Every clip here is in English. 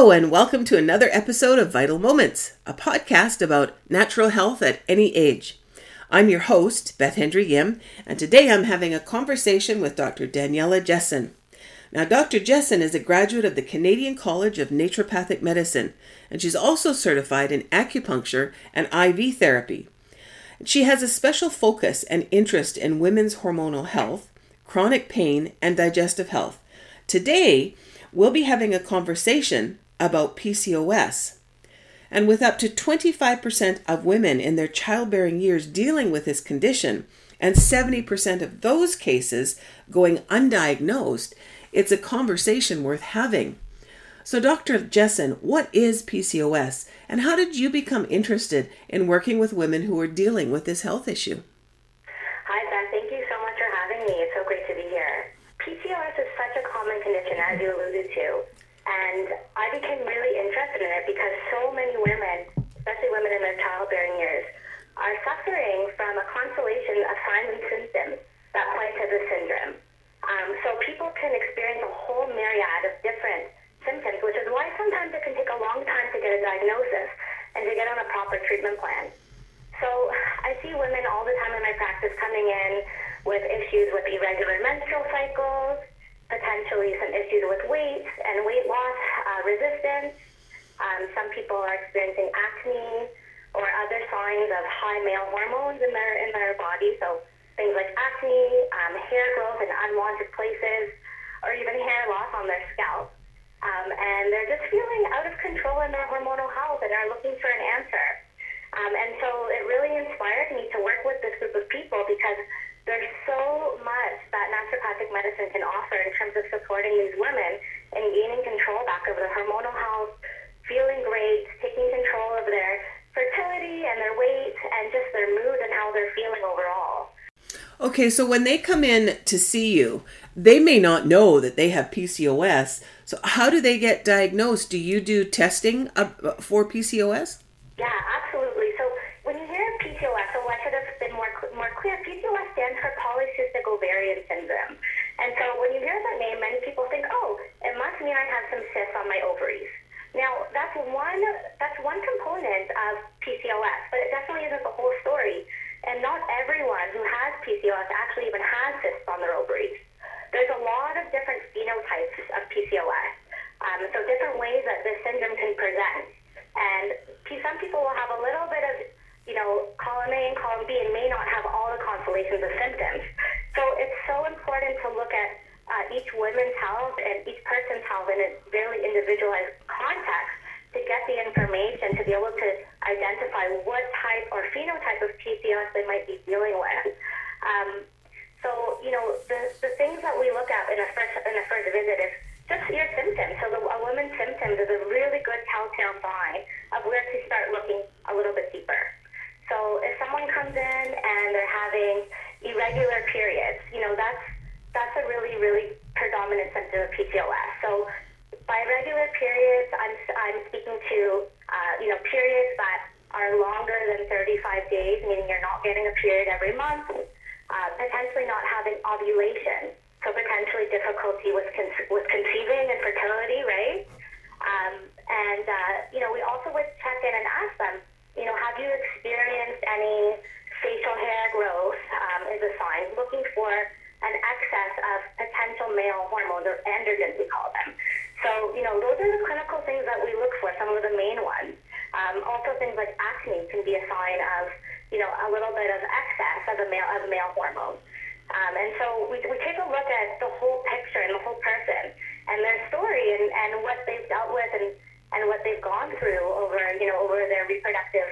Hello, and welcome to another episode of Vital Moments, a podcast about natural health at any age. I'm your host, Beth Hendry Yim, and today I'm having a conversation with Dr. Daniela Jessen. Now, Dr. Jessen is a graduate of the Canadian College of Naturopathic Medicine, and she's also certified in acupuncture and IV therapy. She has a special focus and interest in women's hormonal health, chronic pain, and digestive health. Today, we'll be having a conversation about PCOS. And with up to 25% of women in their childbearing years dealing with this condition, and 70% of those cases going undiagnosed, it's a conversation worth having. So, Dr. Jessen, what is PCOS, and how did you become interested in working with women who are dealing with this health issue? Hi, Beth. Thank you so much for having me. It's so great to be here. PCOS is such a common condition, as you alluded to, and I became really interested in it because so many women, especially women in their childbearing years, are suffering from a constellation of signs and symptoms that point to the syndrome. Um, so people can experience a whole myriad of different symptoms, which is why sometimes it can take a long time to get a diagnosis and to get on a proper treatment plan. So I see women all the time in my practice coming in with issues with irregular menstrual cycles, potentially some issues with weight and weight loss uh, resistance. Um, some people are experiencing acne or other signs of high male hormones in their in their body. So things like acne, um, hair growth in unwanted places, or even hair loss on their scalp. Um, and they're just feeling out of control in their and are looking for an answer. Um, and so it really inspired me to work with this group of people because there's so much that naturopathic medicine can offer in terms of supporting these women and gaining control back over their hormonal health, feeling great, taking control of their fertility and their weight and just their mood and how they're feeling overall. Okay, so when they come in to see you, they may not know that they have PCOS. So, how do they get diagnosed? Do you do testing uh, for PCOS? Yeah, absolutely. So, when you hear PCOS, so I should have been more more clear. PCOS stands for polycystic ovarian syndrome. And so when you hear that name, many people think, oh, it must mean I have some cysts on my ovaries. Now, that's one that's one component of PCOS, but it definitely isn't the whole story. And not everyone who has PCOS actually even has cysts on their ovaries. There's a lot of different phenotypes of PCOS. Um, so different ways that this syndrome can present. And some people will have a little bit of you know, column A and column B and may not have all the constellations of symptoms. So it's so important to look at uh, each woman's health and each person's health in a very individualized context to get the information to be able to identify what type or phenotype of PCOS they might be dealing with. Um, so, you know, the, the things that we look at in a first in a first visit is just your symptoms. So the, a woman's symptoms is a really good telltale sign of where to start looking a little bit deeper. So if someone comes in and they're having irregular periods, you know, that's that's a really, really predominant symptom of PCOS. So by regular periods, I'm, I'm speaking to, uh, you know, periods that are longer than 35 days, meaning you're not getting a period every month, uh, potentially not having ovulation, so potentially difficulty with, con- with conceiving and fertility, right? Um, and, uh, you know, we also would check in and ask them, you know, have you experienced any facial hair growth um, is a sign. Looking for an excess of potential male hormones or androgens, we call them. So, you know, those are the clinical things that we look for, some of the main ones. Um, also, things like acne can be a sign of, you know, a little bit of excess of a male of male hormone. Um, and so we, we take a look at the whole picture and the whole person and their story and, and what they've dealt with and and what they've gone through over, you know, over their reproductive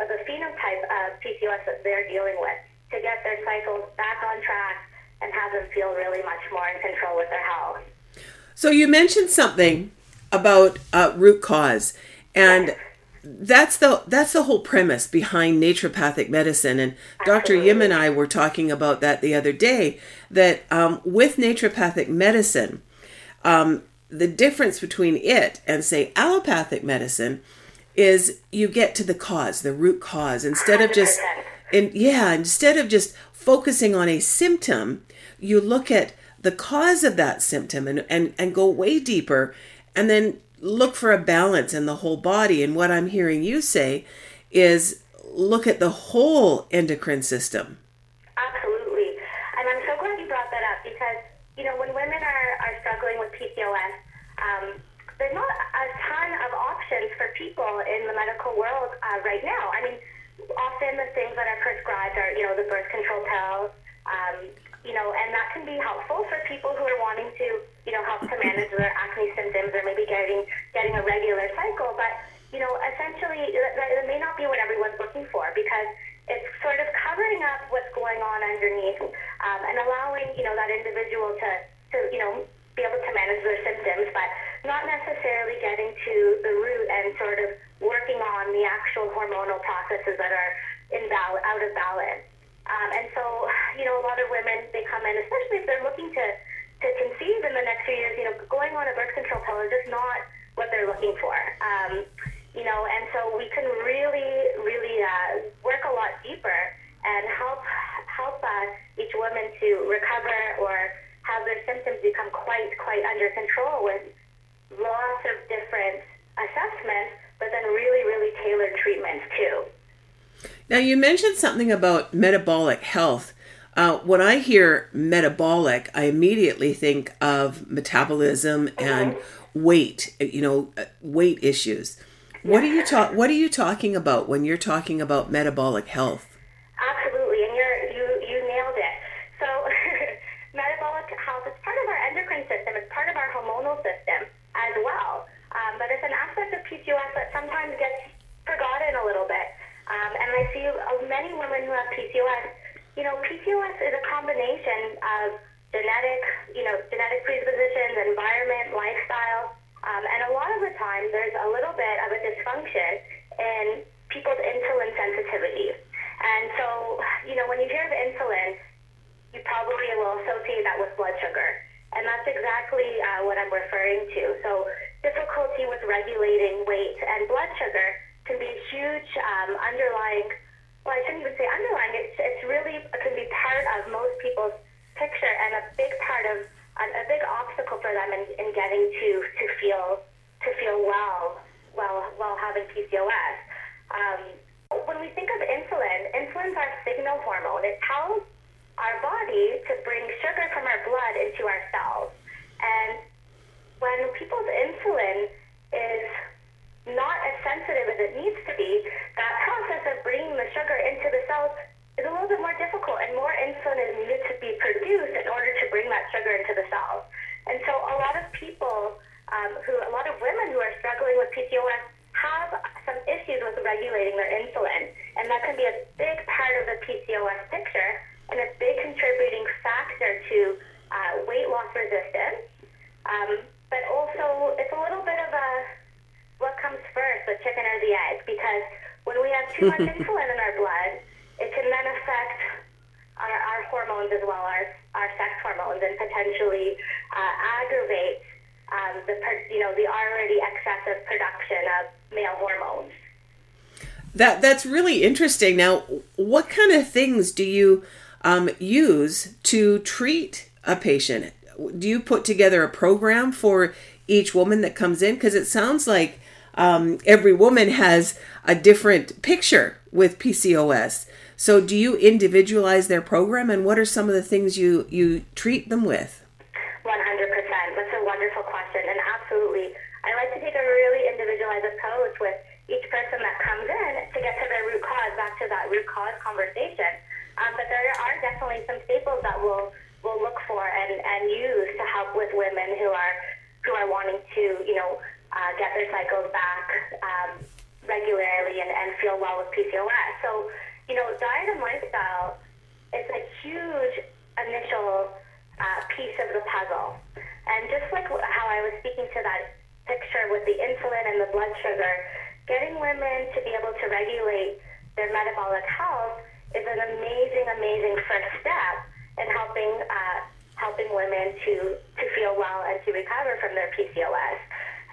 of, the phenotype of PCOS that they're dealing with to get their cycles back on track and have them feel really much more in control with their health. So you mentioned something about uh, root cause, and that's the that's the whole premise behind naturopathic medicine. And Dr. Yim and I were talking about that the other day. That um, with naturopathic medicine, um, the difference between it and say allopathic medicine is you get to the cause, the root cause, instead of just and yeah, instead of just focusing on a symptom, you look at the cause of that symptom and, and, and go way deeper and then look for a balance in the whole body. And what I'm hearing you say is look at the whole endocrine system. Options for people in the medical world uh, right now. I mean, often the things that are prescribed are, you know, the birth control pills, um, you know, and that can be helpful for people who are wanting to, you know, help to manage their acne symptoms or maybe getting getting a regular cycle. But you know, essentially, that, may not be what everyone's looking for because it's sort of covering up what's going on underneath um, and allowing you know that individual to to you know be able to manage their symptoms, but not necessarily getting to the root and sort of working on the actual hormonal processes that are in bal- out of balance. Um, and so, you know, a lot of women, they come in, especially if they're looking to, to conceive in the next few years, you know, going on a birth control pill is just not what they're looking for. Um, you know, and so we can really, really uh, work a lot deeper and help help uh, each woman to recover or have their symptoms become quite, under control with lots of different assessments, but then really, really tailored treatments too. Now, you mentioned something about metabolic health. Uh, when I hear metabolic, I immediately think of metabolism and weight. You know, uh, weight issues. What are you talk? What are you talking about when you're talking about metabolic health? Absolutely, and you're you you nailed it. So, metabolic health is part of our endocrine system. It's part of our hormonal system as well. Um, but it's an PCOS that sometimes gets forgotten a little bit. Um, and I see many women who have PCOS. You know, PCOS is a combination of genetic, you know, genetic predispositions, environment, lifestyle, um, and a lot of the time there's a little bit of a dysfunction in people's insulin sensitivity. And so, you know, when you hear of insulin, you probably will associate that with blood sugar. And that's exactly uh, what I'm referring to. So, difficulty with regulating weight and blood sugar can be a huge um, underlying, well, I shouldn't even say underlying, it's, it's really, it can be part of most people's picture and a big part of, a, big obstacle for them in, in getting to, to feel, to feel well while, while having PCOS. Um, when we think of insulin, insulin's our signal hormone. It tells our body to bring sugar from our blood into our cells. And when people's insulin is not as sensitive as it needs to be, that process of bringing the sugar into the cells is a little bit more difficult and more insulin is needed to be produced in order to bring that sugar into the cells. And so a lot of people um, who, a lot of women who are struggling with PCOS have some issues with regulating their insulin. And that can be a big part of the PCOS picture and a big contributing factor to uh, weight loss resistance. Um, but also, it's a little bit of a what comes first, the chicken or the egg? Because when we have insulin in our blood, it can then affect our, our hormones as well, our, our sex hormones, and potentially uh, aggravate um, the you know the already excessive production of male hormones. That that's really interesting. Now, what kind of things do you um, use to treat a patient? Do you put together a program for each woman that comes in? Because it sounds like um, every woman has a different picture with PCOS. So, do you individualize their program, and what are some of the things you you treat them with? One hundred percent. That's a wonderful question, and absolutely, I like to take a really individualized approach with each person that comes in to get to their root cause, back to that root cause conversation. Um, but there are definitely some staples that we'll we'll look for and, and use to help with women who are who are wanting to you know uh, get their cycles back um, regularly and, and feel well with PCOS. So you know, diet and lifestyle is a huge initial uh, piece of the puzzle. And just like how I was speaking to that picture with the insulin and the blood sugar, getting women to be able to regulate their metabolic health is an amazing, amazing first step in helping uh, helping women to to feel well and to recover from their PCOS.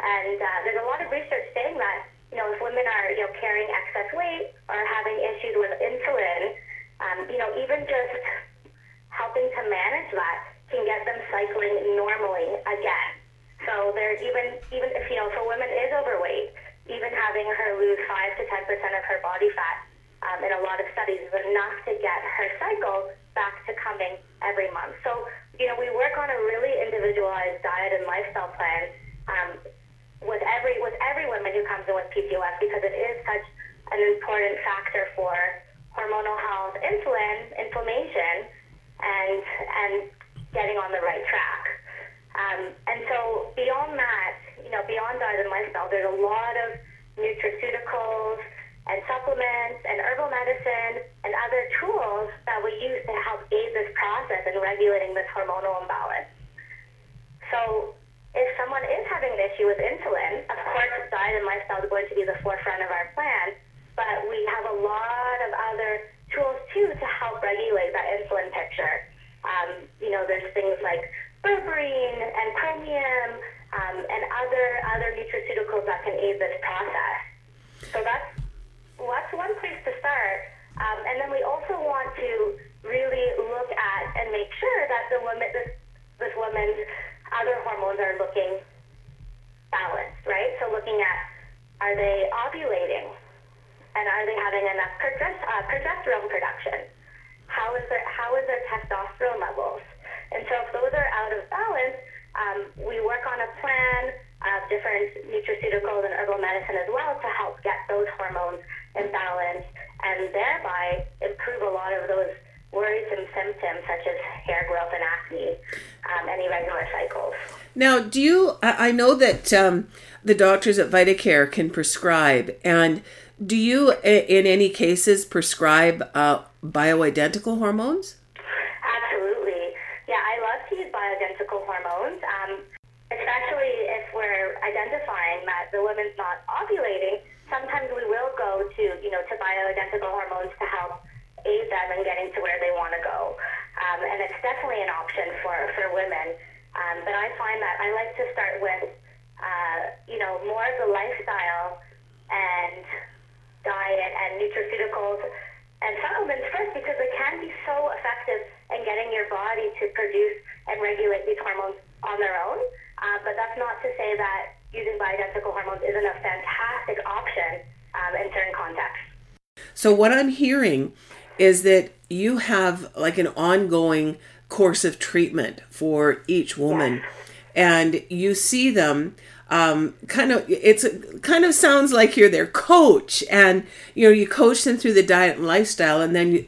And uh, there's a lot of research saying that you know, if women are, you know, carrying excess weight or having issues with insulin, um, you know, even just helping to manage that can get them cycling normally again. So there's even, even if, you know, if a woman is overweight, even having her lose 5 to 10% of her body fat um, in a lot of studies is enough to get her cycle back to coming every month. So, you know, we work on a really individualized diet and lifestyle plan um, with every with every woman who comes in with PCOS because it is such an important factor for hormonal health, insulin, inflammation, and and getting on the right track. Um, and so beyond that, you know, beyond diet and lifestyle, there's a lot of nutraceuticals and supplements and herbal medicine and other tools that we use to help aid this process in regulating this hormonal imbalance. So if someone is having an issue with insulin, of course, diet and lifestyle is going to be the forefront of our plan, but we have a lot of other tools too to help regulate that insulin picture. Um, you know, there's things like berberine and chromium um, and other other nutraceuticals that can aid this process. So that's that's one place to start. Um, and then we also want to really look at and make sure that the woman this this woman's other hormones are looking balanced, right? So looking at are they ovulating and are they having enough uh, progesterone production? How is their how is their testosterone levels? And so if those are out of balance, um, we work on a plan of different nutraceuticals and herbal medicine as well to help get those hormones in balance and thereby improve a lot of those worrisome symptoms such as hair growth and acne um, and irregular cycles. Now, do you? I know that um, the doctors at VitaCare can prescribe, and do you, in any cases, prescribe uh, bioidentical hormones? Absolutely. Yeah, I love to use bioidentical hormones, um, especially if we're identifying that the woman's not ovulating. Sometimes we will go to, you know, to bioidentical hormones to help aid them in getting to where they want to go. Um, and it's definitely an option for, for women. Um, but I find that I like to start with, uh, you know, more of the lifestyle and diet and nutraceuticals and supplements first because they can be so effective in getting your body to produce and regulate these hormones on their own. Uh, but that's not to say that using bioidentical hormones isn't a fantastic option um, in certain contexts. So, what I'm hearing is that you have like an ongoing course of treatment for each woman. And you see them um, kind of it's kind of sounds like you're their coach and you know you coach them through the diet and lifestyle and then you,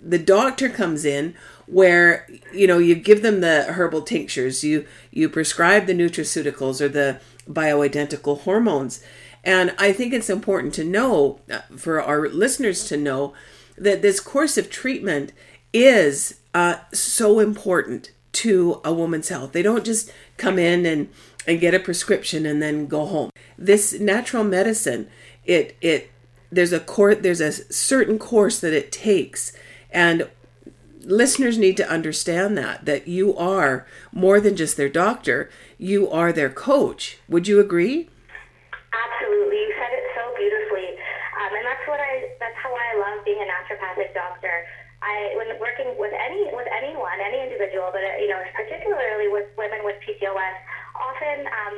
the doctor comes in where you know you give them the herbal tinctures you you prescribe the nutraceuticals or the bioidentical hormones. And i think it's important to know uh, for our listeners to know that this course of treatment is uh, so important to a woman's health. They don't just come in and, and get a prescription and then go home. This natural medicine, it it there's a course there's a certain course that it takes and listeners need to understand that that you are more than just their doctor you are their coach would you agree Absolutely, you said it so beautifully, um, and that's what I. That's how I love being a naturopathic doctor. I, when working with any with anyone, any individual, but uh, you know, particularly with women with PCOS, often um,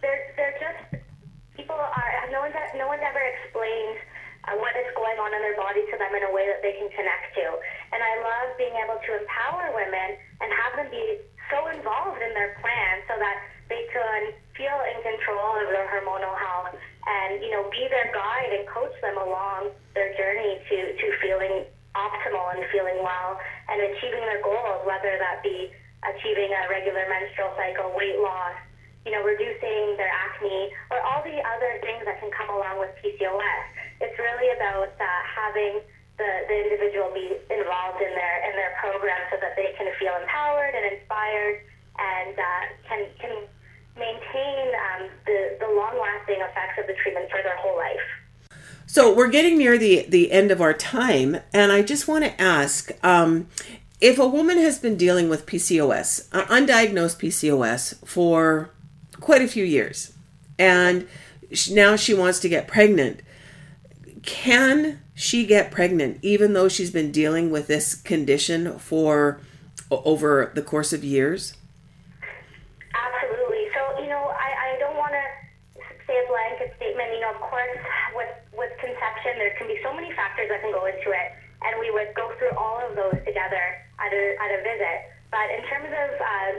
they're they're just people are no one's no one's ever explained uh, what is going on in their body to them in a way that they can connect to. And I love being able to empower women and have them be so involved in their plan so that they can feel in control of their hormonal health and you know be their guide and coach them along their journey to to feeling optimal and feeling well and achieving their goals whether that be achieving a regular menstrual cycle weight loss you know reducing their acne or all the other things that can come along with PCOS it's really about uh, having the, the individual be involved in their in their program so that they can feel empowered and inspired and uh, can can maintain um, the, the long lasting effects of the treatment for their whole life. So we're getting near the the end of our time, and I just want to ask um, if a woman has been dealing with PCOS, uh, undiagnosed PCOS, for quite a few years, and sh- now she wants to get pregnant. Can she get pregnant even though she's been dealing with this condition for over the course of years? But in terms of uh,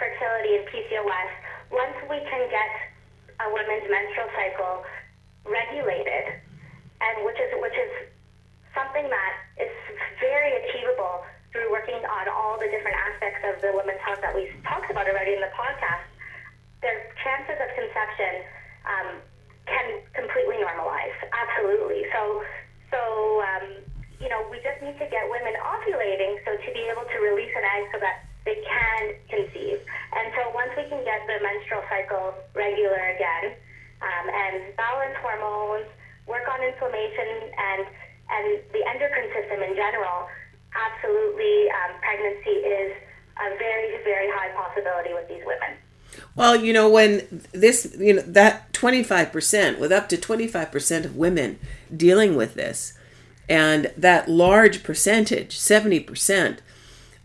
fertility and PCOS, once we can get a woman's menstrual cycle regulated, and which is which is something that is very achievable through working on all the different aspects of the women's health that we talked about already in the podcast, their chances of conception um, can completely normalize. Absolutely. So, so um, you know, we just need to get women ovulating so to be able to release an egg so that they can conceive. And so once we can get the menstrual cycle regular again um, and balance hormones, work on inflammation and and the endocrine system in general, absolutely um, pregnancy is a very very high possibility with these women. Well, you know, when this, you know, that 25%, with up to 25% of women dealing with this, and that large percentage, 70%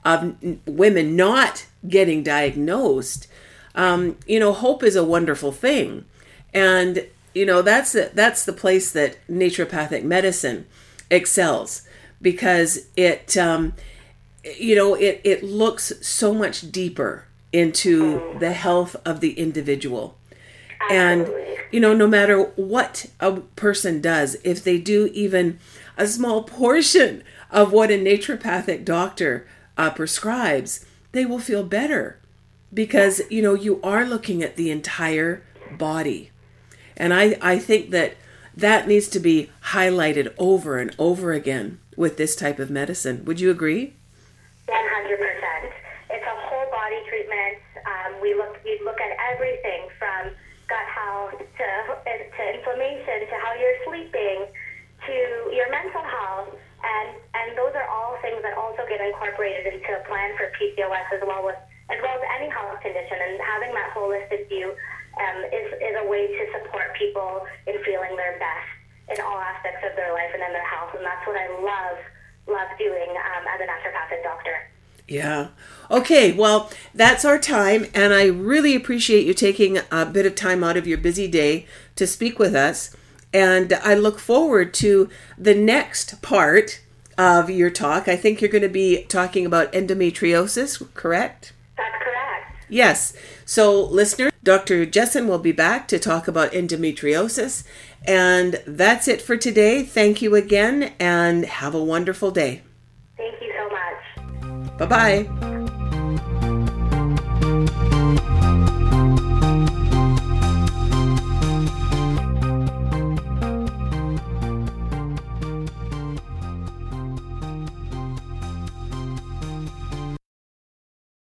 of women not getting diagnosed, um, you know, hope is a wonderful thing. And, you know, that's the, that's the place that naturopathic medicine excels because it, um, you know, it, it looks so much deeper into the health of the individual. And, you know, no matter what a person does, if they do even a small portion of what a naturopathic doctor uh, prescribes, they will feel better because, you know, you are looking at the entire body. And I, I think that that needs to be highlighted over and over again with this type of medicine. Would you agree? One hundred percent. It's a whole body treatment. Um, we look we look at everything from gut health to to inflammation to how you're sleeping to your mental health, and and those are all things that also get incorporated into a plan for PCOS as well as as well as any health condition. And having that holistic view um, is is a way to support people in feeling their best in all aspects of their life and in their health, and that's what I love love doing um, as a naturopathic doctor. Yeah. Okay, well, that's our time, and I really appreciate you taking a bit of time out of your busy day to speak with us. And I look forward to the next part of your talk. I think you're going to be talking about endometriosis, correct? That's correct. Yes. So, listener, Dr. Jessen will be back to talk about endometriosis. And that's it for today. Thank you again, and have a wonderful day. Thank you so much. Bye bye.